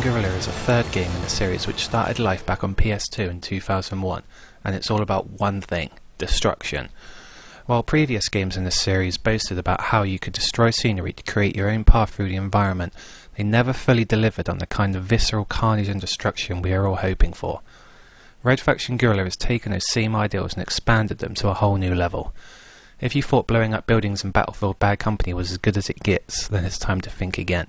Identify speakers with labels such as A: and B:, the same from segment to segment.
A: Guerrilla is a third game in the series which started life back on PS2 in 2001, and it's all about one thing destruction. While previous games in this series boasted about how you could destroy scenery to create your own path through the environment, they never fully delivered on the kind of visceral carnage and destruction we are all hoping for. Red Faction Guerrilla has taken those same ideals and expanded them to a whole new level. If you thought blowing up buildings in Battlefield Bad Company was as good as it gets, then it's time to think again.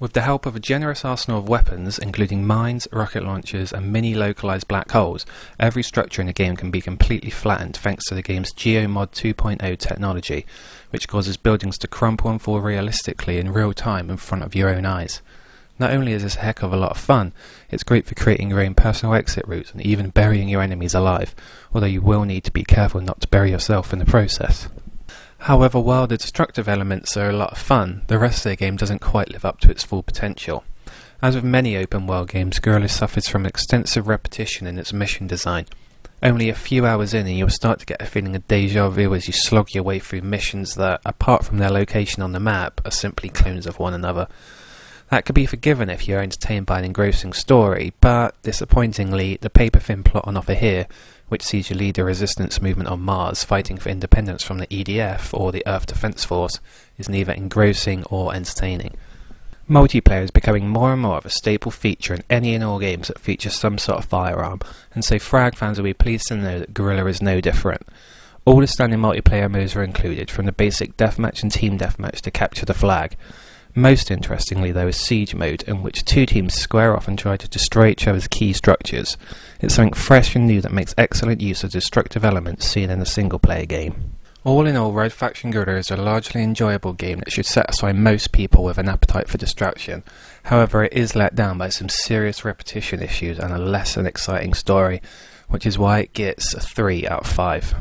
A: With the help of a generous arsenal of weapons, including mines, rocket launchers, and mini localized black holes, every structure in the game can be completely flattened thanks to the game's GeoMod 2.0 technology, which causes buildings to crumple and fall realistically in real time in front of your own eyes. Not only is this a heck of a lot of fun, it's great for creating your own personal exit routes and even burying your enemies alive, although you will need to be careful not to bury yourself in the process. However, while the destructive elements are a lot of fun, the rest of the game doesn't quite live up to its full potential. As with many open world games, Guerrilla suffers from extensive repetition in its mission design. Only a few hours in, and you'll start to get a feeling of deja vu as you slog your way through missions that, apart from their location on the map, are simply clones of one another. That could be forgiven if you're entertained by an engrossing story, but disappointingly, the paper thin plot on offer here which sees you lead the resistance movement on Mars fighting for independence from the EDF or the Earth Defense Force, is neither engrossing or entertaining. Multiplayer is becoming more and more of a staple feature in any and all games that feature some sort of firearm, and so Frag fans will be pleased to know that Guerrilla is no different. All the standing multiplayer modes are included, from the basic deathmatch and team deathmatch to capture the flag. Most interestingly, though, is Siege mode, in which two teams square off and try to destroy each other's key structures. It's something fresh and new that makes excellent use of destructive elements seen in a single player game. All in all, Red Faction Guerrilla is a largely enjoyable game that should satisfy most people with an appetite for destruction. However, it is let down by some serious repetition issues and a less than exciting story, which is why it gets a 3 out of 5.